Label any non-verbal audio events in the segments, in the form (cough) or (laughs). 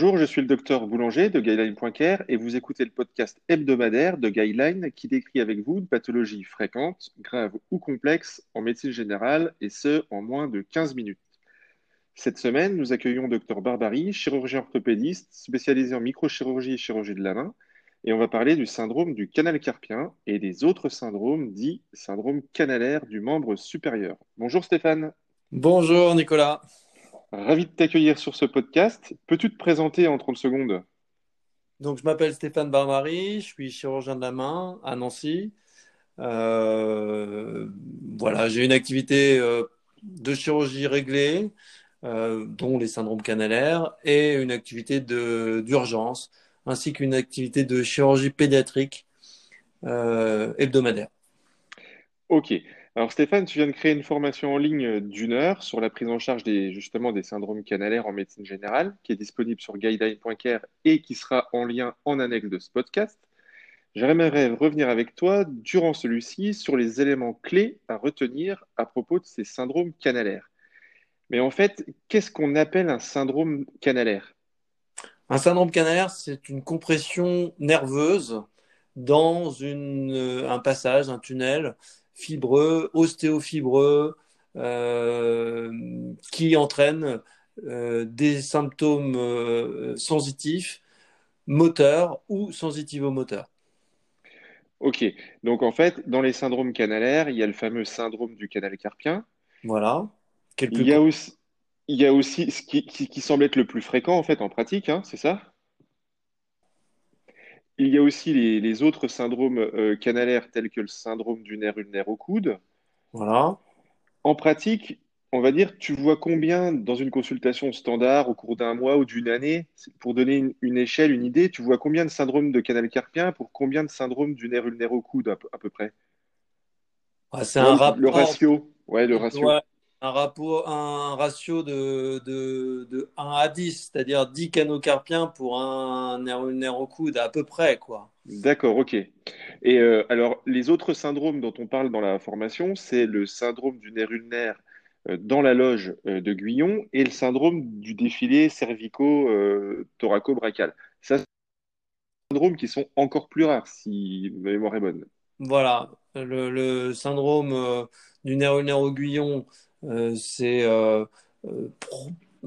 Bonjour, je suis le docteur Boulanger de Guideline.care et vous écoutez le podcast hebdomadaire de Guideline qui décrit avec vous une pathologie fréquente, grave ou complexe en médecine générale et ce en moins de 15 minutes. Cette semaine, nous accueillons Dr Barbary, chirurgien orthopédiste spécialisé en microchirurgie et chirurgie de la main et on va parler du syndrome du canal carpien et des autres syndromes dits syndrome canalaire du membre supérieur. Bonjour Stéphane. Bonjour Nicolas. Ravi de t'accueillir sur ce podcast. Peux-tu te présenter en 30 secondes? Donc, je m'appelle Stéphane Barbary, je suis chirurgien de la main à Nancy. Euh, voilà, j'ai une activité euh, de chirurgie réglée, euh, dont les syndromes canalaires, et une activité d'urgence, ainsi qu'une activité de chirurgie pédiatrique hebdomadaire. Ok. Alors Stéphane, tu viens de créer une formation en ligne d'une heure sur la prise en charge des, justement des syndromes canalaires en médecine générale, qui est disponible sur guideline.care et qui sera en lien en annexe de ce podcast. J'aimerais revenir avec toi durant celui-ci sur les éléments clés à retenir à propos de ces syndromes canalaires. Mais en fait, qu'est-ce qu'on appelle un syndrome canalaire? Un syndrome canalaire, c'est une compression nerveuse dans une, un passage, un tunnel fibreux, ostéofibreux, euh, qui entraîne euh, des symptômes euh, sensitifs, moteurs ou sensitivomoteurs. Ok, donc en fait, dans les syndromes canalaires, il y a le fameux syndrome du canal carpien. Voilà. Il y, a aussi, il y a aussi ce qui, qui, semble être le plus fréquent en fait en pratique, hein, c'est ça? Il y a aussi les, autres syndromes euh, canalaires tels que le syndrome du nerf ulnaire au coude. Voilà. En pratique, on va dire, tu vois combien dans une consultation standard au cours d'un mois ou d'une année, pour donner une, échelle, une idée, tu vois combien de syndromes de canal carpien pour combien de syndromes du nerf ulnaire au coude à, peu près? C'est un rapport. Le ratio. Ouais, le ratio un, rapport, un ratio de, de, 1 à 10, c'est-à-dire 10 canaux carpiens pour un nerf au coude à peu près. quoi. D'accord, ok. Et euh, alors, les autres syndromes dont on parle dans la formation, c'est le syndrome du nerf ulnaire euh, dans la loge euh, de Guyon et le syndrome du défilé cervico-thoraco-brachial. Ça, c'est des syndromes qui sont encore plus rares, si ma mémoire est bonne. Voilà, le, syndrome du nerf ulnaire au Guyon, c'est euh, euh,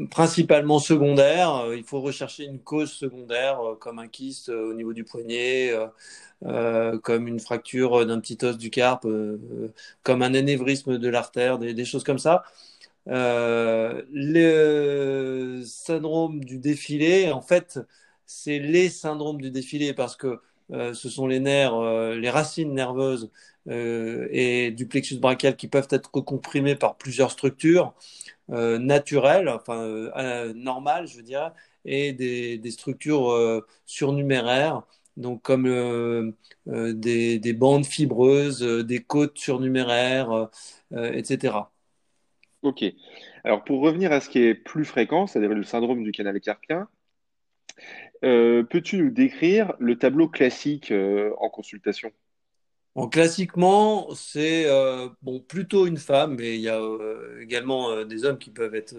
principalement secondaire. Il faut rechercher une cause secondaire comme un kyste au niveau du poignet, comme une fracture d'un petit os du carpe, comme un anévrisme de l'artère, des, choses comme ça. le syndrome du défilé, en fait, c'est les syndromes du défilé parce que ce sont les nerfs, les racines nerveuses euh, et du plexus brachial qui peuvent être comprimés par plusieurs structures euh, naturelles, enfin euh, normales, je dire, et des, structures surnuméraires, donc comme des, des, bandes fibreuses, des côtes surnuméraires, etc. Ok. Alors pour revenir à ce qui est plus fréquent, c'est-à-dire le syndrome du canal carpien, peux-tu nous décrire le tableau classique en consultation? Classiquement, c'est euh, bon, plutôt une femme, mais il y a euh, également euh, des hommes qui peuvent être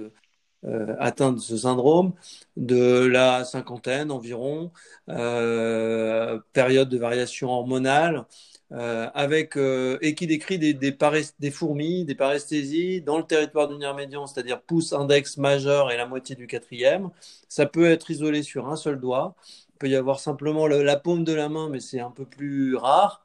atteints de ce syndrome, de la cinquantaine environ, période de variation hormonale, avec, et qui décrit des, des, des, fourmis, des paresthésies dans le territoire du nerf médian, c'est-à-dire pouce index majeur et la moitié du quatrième. Ça peut être isolé sur un seul doigt. Il peut y avoir simplement la paume de la main, mais c'est un peu plus rare.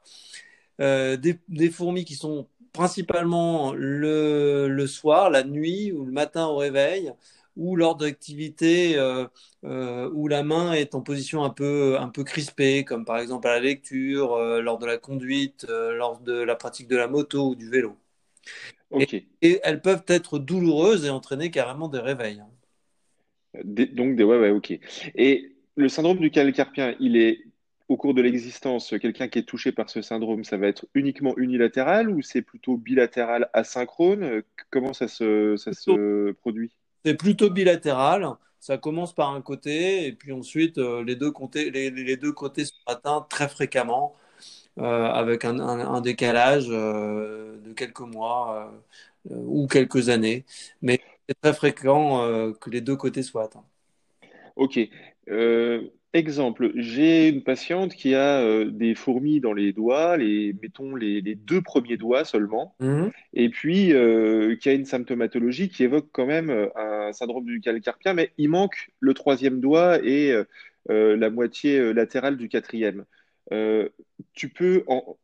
Euh, des, fourmis qui sont principalement le, soir, la nuit ou le matin au réveil, ou lors d'activités euh, euh, où la main est en position un peu, un peu crispée, comme par exemple à la lecture, lors de la conduite, lors de la pratique de la moto ou du vélo. Et, elles peuvent être douloureuses et entraîner carrément des réveils. donc, des, ouais, ouais, ok. Et le syndrome du calcarpien, il est au cours de l'existence, quelqu'un qui est touché par ce syndrome, ça va être uniquement unilatéral ou c'est plutôt bilatéral asynchrone? Comment ça se, ça se produit? C'est plutôt bilatéral. Ça commence par un côté et puis ensuite euh, les, deux côtés, les, deux côtés sont atteints très fréquemment euh, avec un, décalage euh, de quelques mois ou quelques années. Mais c'est très fréquent que les deux côtés soient atteints. Ok. Exemple, j'ai une patiente qui a euh, des fourmis dans les doigts, les, mettons les, les deux premiers doigts seulement, Mhm. et puis euh, qui a une symptomatologie qui évoque quand même euh, un syndrome du calcarpien, mais il manque le troisième doigt et euh, euh, la moitié euh, latérale du quatrième. Euh, tu peux en-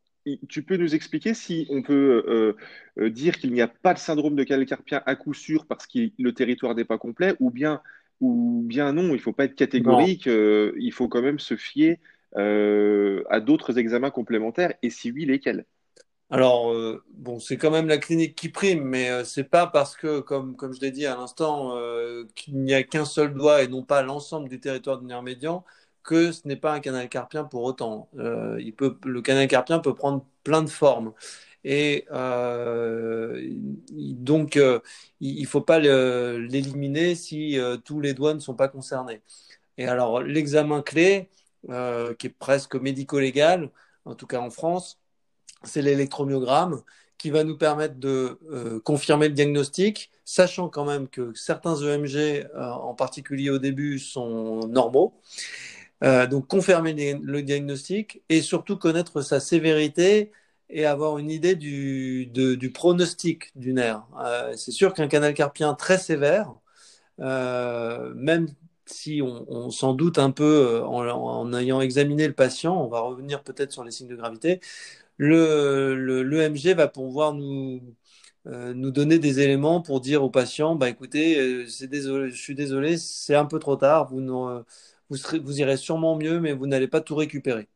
tu peux nous expliquer si on peut euh, euh, dire qu'il n'y a pas de syndrome de calcarpien à coup sûr parce que le territoire n'est pas complet, ou bien, ou bien non, il ne faut pas être catégorique, euh, il faut quand même se fier euh, à d'autres examens complémentaires, et si oui, lesquels? Alors, euh, bon, c'est quand même la clinique qui prime, mais euh, c'est pas parce que, comme, comme je l'ai dit à l'instant, euh, qu'il n'y a qu'un seul doigt et non pas l'ensemble du territoire du nerf médian, que ce n'est pas un canal carpien pour autant. Il peut, le canal carpien peut prendre plein de formes. Et euh, donc, euh, il ne faut pas l'éliminer si euh, tous les doigts ne sont pas concernés. Et alors, l'examen clé, qui est presque médico-légal, en tout cas en France, c'est l'électromyogramme qui va nous permettre de confirmer le diagnostic, sachant quand même que certains EMG, en particulier au début, sont normaux. Donc confirmer le diagnostic et surtout connaître sa sévérité et avoir une idée du, du pronostic du nerf. Euh, c'est sûr qu'un canal carpien très sévère, euh, même si on, on s'en doute un peu euh, en, ayant examiné le patient, on va revenir peut-être sur les signes de gravité, le, le, l'EMG va pouvoir nous, nous donner des éléments pour dire au patient, bah écoutez, désolé, je suis désolé, c'est un peu trop tard, vous, vous irez sûrement mieux, mais vous n'allez pas tout récupérer.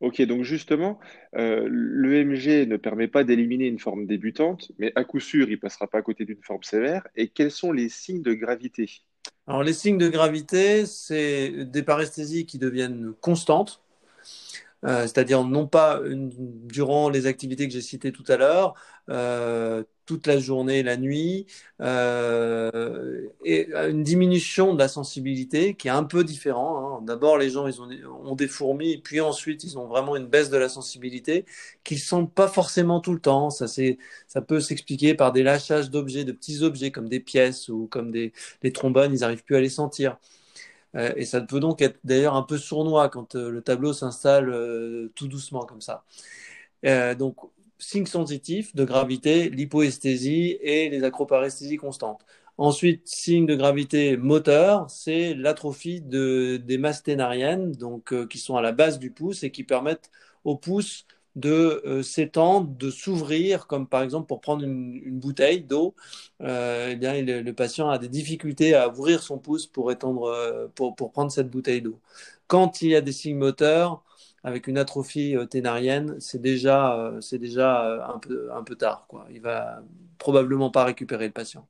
Ok, donc justement, euh, l'EMG ne permet pas d'éliminer une forme débutante, mais à coup sûr, il passera pas à côté d'une forme sévère. Et quels sont les signes de gravité? Alors les signes de gravité, c'est des paresthésies qui deviennent constantes. Euh, c'est-à-dire non pas durant les activités que j'ai citées tout à l'heure, euh, toute la journée, la nuit, euh, et une diminution de la sensibilité qui est un peu différent. hein. D'abord, les gens ils ont, des- fourmis, puis ensuite ils ont vraiment une baisse de la sensibilité qui ne sont pas forcément tout le temps. Ça, ça peut s'expliquer par des lâchages d'objets, de petits objets comme des pièces ou comme des, trombones, ils n'arrivent plus à les sentir. Euh, et ça peut donc être d'ailleurs un peu sournois quand euh, le tableau s'installe tout doucement comme ça. Donc, signe sensitif de gravité, l'hypoesthésie et les acroparesthésies constantes. Ensuite, signe de gravité moteur, c'est l'atrophie de, des masses ténariennes, donc, euh, qui sont à la base du pouce et qui permettent au pouce de euh, s'étendre, de s'ouvrir, comme par exemple pour prendre une, bouteille d'eau, euh, eh le, le, patient a des difficultés à ouvrir son pouce pour, étendre, pour, pour prendre cette bouteille d'eau. Quand il y a des signes moteurs, avec une atrophie euh, ténarienne, c'est déjà, euh, c'est déjà euh, un, peu, un peu tard. Quoi. Il va probablement pas récupérer le patient.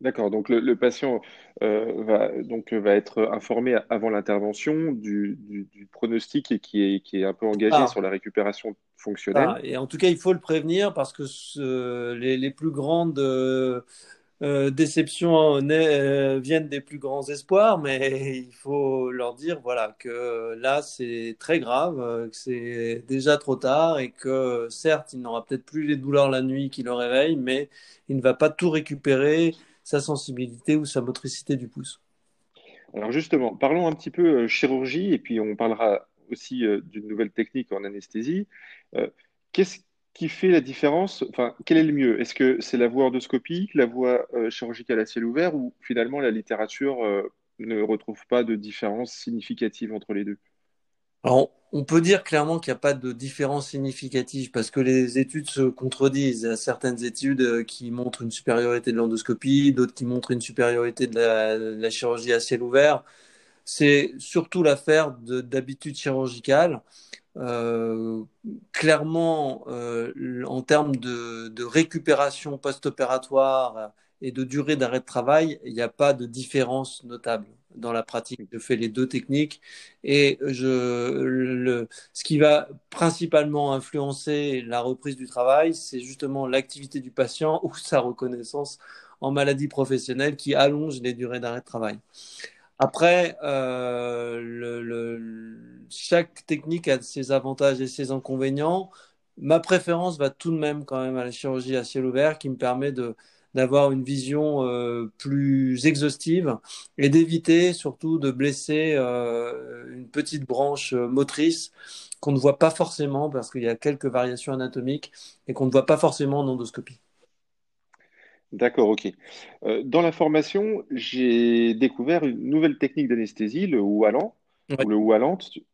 D'accord, donc le, le patient euh, va, donc, va être informé avant l'intervention du, du- du pronostic et qui est, qui est un peu engagé Ah, sur la récupération fonctionnelle. ah. Et en tout cas, il faut le prévenir parce que ce, les, les, plus grandes euh, déceptions euh, viennent des plus grands espoirs, mais (laughs) il faut leur dire voilà que là c'est très grave, euh, que c'est déjà trop tard et que certes il n'aura peut-être plus les douleurs la nuit qui le réveillent, mais il ne va pas tout récupérer sa sensibilité ou sa motricité du pouce. Alors justement, parlons un petit peu euh, chirurgie et puis on parlera aussi d'une nouvelle technique en anesthésie. Qu'est-ce qui fait la différence? Enfin, quel est le mieux? Est-ce que c'est la voie endoscopique, la voie euh, chirurgicale à ciel ouvert ou finalement la littérature euh, ne retrouve pas de différence significative entre les deux? Alors, on peut dire clairement qu'il n'y a pas de différence significative parce que les études se contredisent. Il y a certaines études euh, qui montrent une supériorité de l'endoscopie, d'autres qui montrent une supériorité de la, de la chirurgie à ciel ouvert. C'est surtout l'affaire d'habitude chirurgicale. Euh, clairement, euh, en termes de, récupération post-opératoire et de durée d'arrêt de travail, il n'y a pas de différence notable dans la pratique. Je fais les deux techniques et ce qui va principalement influencer la reprise du travail, c'est justement l'activité du patient (laughs) ou sa reconnaissance en maladie professionnelle qui allonge les durées d'arrêt de travail. Après, euh, le, le, chaque technique a ses avantages et ses inconvénients. Ma préférence va tout de même quand même à la chirurgie à ciel ouvert qui me permet de d'avoir une vision euh, plus exhaustive et d'éviter surtout de blesser euh, une petite branche motrice qu'on ne voit pas forcément parce qu'il y a quelques variations anatomiques et qu'on ne voit pas forcément en endoscopie. D'accord, ok. Euh, dans la formation, j'ai découvert une nouvelle technique d'anesthésie, le Oualant, Ouais. ou le.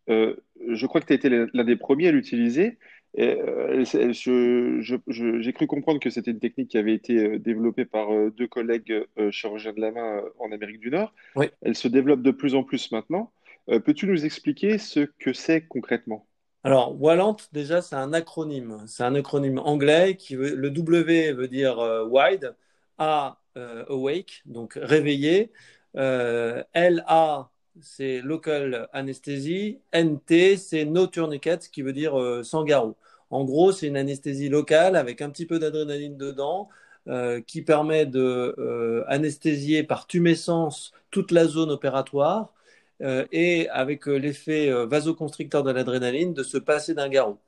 Euh, je crois que tu as été l'un des premiers à l'utiliser. Et, euh, elle- elle- je- je- je- j'ai cru comprendre que c'était une technique qui avait été euh, développée par euh, deux collègues euh, chirurgiens de la main euh, en Amérique du Nord. Elle se développe de plus en plus maintenant. Euh, peux-tu nous expliquer ce que c'est concrètement? Alors, Wallant, déjà, c'est un acronyme. C'est un acronyme anglais qui veut, le W veut dire euh, wide, A, euh, awake, donc réveillé, euh, LA, c'est local anesthesie, NT, c'est no tourniquet, qui veut dire sans garrot. En gros, c'est une anesthésie locale avec un petit peu d'adrénaline dedans, qui permet de anesthésier par tumescence toute la zone opératoire euh, et avec euh, l'effet euh, vasoconstricteur de l'adrénaline de se passer d'un garrot.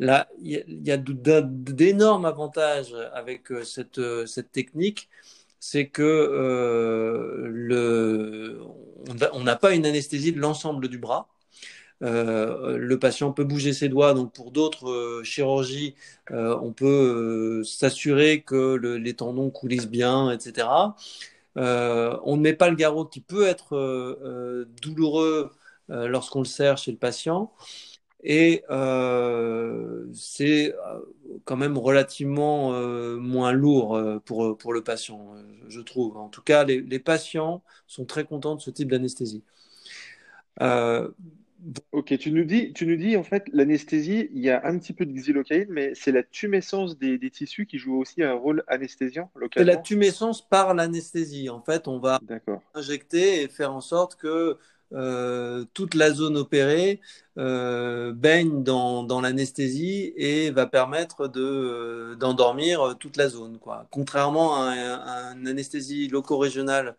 Là, il y a, d'énormes avantages avec cette, technique, c'est que le, on n'a pas une anesthésie de l'ensemble du bras. Le patient peut bouger ses doigts, donc pour d'autres chirurgies, on peut s'assurer que le- les tendons coulissent bien, etc. Euh, on ne met pas le garrot qui peut être euh, euh, douloureux lorsqu'on le serre chez le patient. Et c'est quand même relativement moins lourd pour, le patient, je trouve. En tout cas, les, patients sont très contents de ce type d'anesthésie. Ok, tu nous dis, tu nous dis en fait l'anesthésie, il y a un petit peu de xylocaïne, mais c'est la tumescence des, des tissus qui joue aussi un rôle anesthésiant c'est la localement. tumescence par l'anesthésie. En fait, on va injecter et faire en sorte que euh, toute la zone opérée euh, baigne dans, dans l'anesthésie et va permettre de, euh, d'endormir toute la zone, quoi. Contrairement à, un, à une anesthésie loco-régionale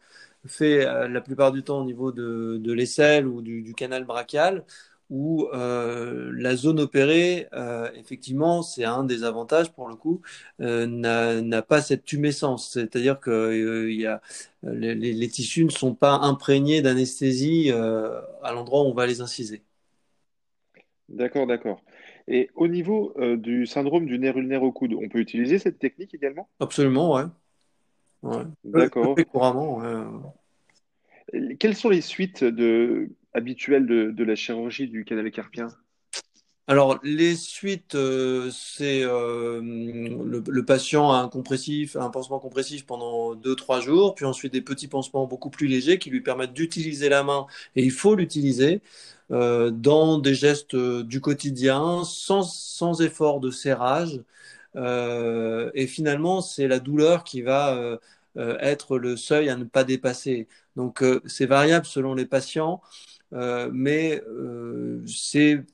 fait euh, la plupart du temps au niveau de, de l'aisselle ou du, du canal brachial, où euh, la zone opérée, euh, effectivement, c'est un des avantages pour le coup, euh, n'a, pas cette tumescence. C'est-à-dire que y a, les, les, tissus ne sont pas imprégnés d'anesthésie à l'endroit où on va les inciser. D'accord, d'accord. Et au niveau du syndrome du nerf ulnaire au coude, on peut utiliser cette technique également? Absolument, ouais. Ouais. Le D'accord. couramment. Ouais. Quelles sont les suites de, habituelles de, de la chirurgie du canal carpien? Alors, les suites, euh, c'est euh, le, le patient a un compressif, un pansement compressif pendant deux, trois jours, puis ensuite des petits pansements beaucoup plus légers qui lui permettent d'utiliser la main, et il faut l'utiliser euh, dans des gestes euh, du quotidien, sans, sans effort de serrage. Euh, et finalement, c'est la douleur qui va euh, euh, être le seuil à ne pas dépasser. Donc, c'est variable selon les patients, mais c'est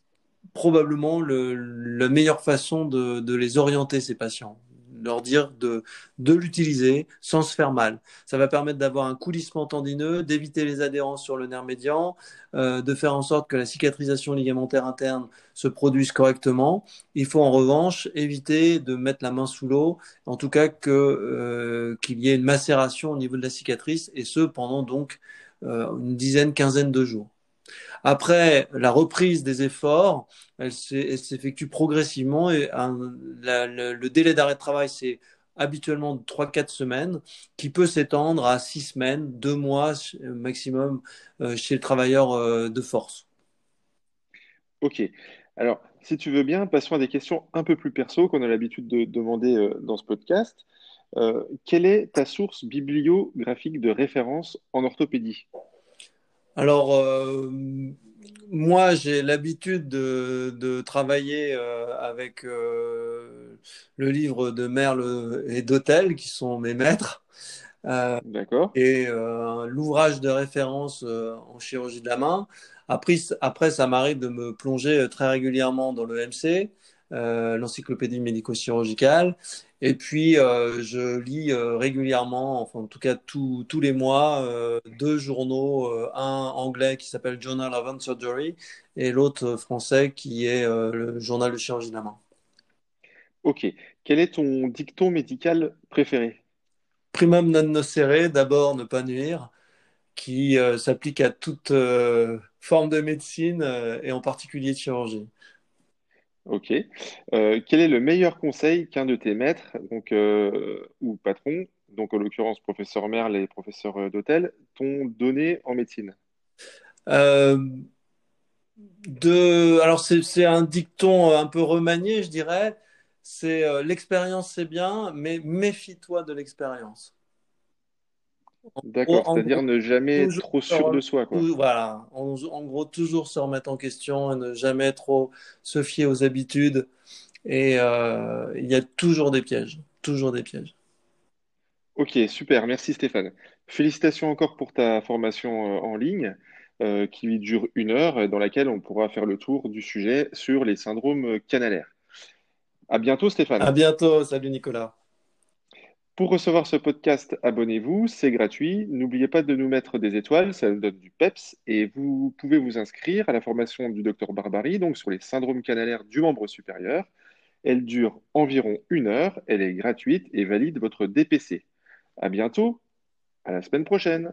probablement le, la meilleure façon de, de, les orienter, ces patients. Leur dire de, l'utiliser sans se faire mal. Ça va permettre d'avoir un coulissement tendineux, d'éviter les adhérences sur le nerf médian, euh, de faire en sorte que la cicatrisation ligamentaire interne se produise correctement. Il faut en revanche éviter de mettre la main sous l'eau, en tout cas euh, qu'il y ait une macération au niveau de la cicatrice, et ce pendant donc euh, une dizaine, quinzaine de jours. Après la reprise des efforts, elle s'effectue progressivement et le, délai d'arrêt de travail, c'est habituellement de 3-4 semaines, qui peut s'étendre à 6 semaines, 2 mois maximum euh, chez le travailleur euh, de force. Ok. Alors, si tu veux bien, passons à des questions un peu plus perso qu'on a l'habitude de demander euh, dans ce podcast. Euh, quelle est ta source bibliographique de référence en orthopédie? Alors, euh, moi, j'ai l'habitude de, de, travailler euh, avec euh, le livre de Merle et d'Hôtel, qui sont mes maîtres, D'accord. et l'ouvrage de référence en chirurgie de la main. Après, après ça m'arrive de me plonger très régulièrement dans le MC, l'encyclopédie médico-chirurgicale. Et puis, euh, je lis euh, régulièrement, enfin en tout cas tous tous les mois, euh, deux journaux, un anglais qui s'appelle Journal of Hand Surgery et l'autre français qui est le Journal de chirurgie de la main. Ok. Quel est ton dicton médical préféré? primum non nocere, d'abord ne pas nuire, qui s'applique à toute forme de médecine et en particulier de chirurgie. Ok. Euh, quel est le meilleur conseil qu'un de tes maîtres, euh, ou patrons, donc en l'occurrence professeur Merle et professeur euh, d'hôtel, t'ont donné en médecine? De, alors c'est un dicton un peu remanié, je dirais. C'est l'expérience c'est bien, mais méfie-toi de l'expérience. D'accord, c'est-à-dire ne jamais être trop sûr de soi, quoi. voilà. En, en gros, toujours se remettre en question et ne jamais trop se fier aux habitudes. Et euh, il y a toujours des pièges, toujours des pièges. Ok, super, merci Stéphane. Félicitations encore pour ta formation euh, en ligne euh, qui dure une heure, dans laquelle on pourra faire le tour du sujet sur les syndromes canalaires. À bientôt À Stéphane. bientôt, salut Nicolas. Pour recevoir ce podcast, abonnez-vous, c'est gratuit. N'oubliez pas de nous mettre des étoiles, ça nous donne du peps. Et vous pouvez vous inscrire à la formation du docteur Barbary, donc sur les syndromes canalaires du membre supérieur. Elle dure environ une heure, elle est gratuite et valide votre DPC. À bientôt, à la semaine prochaine.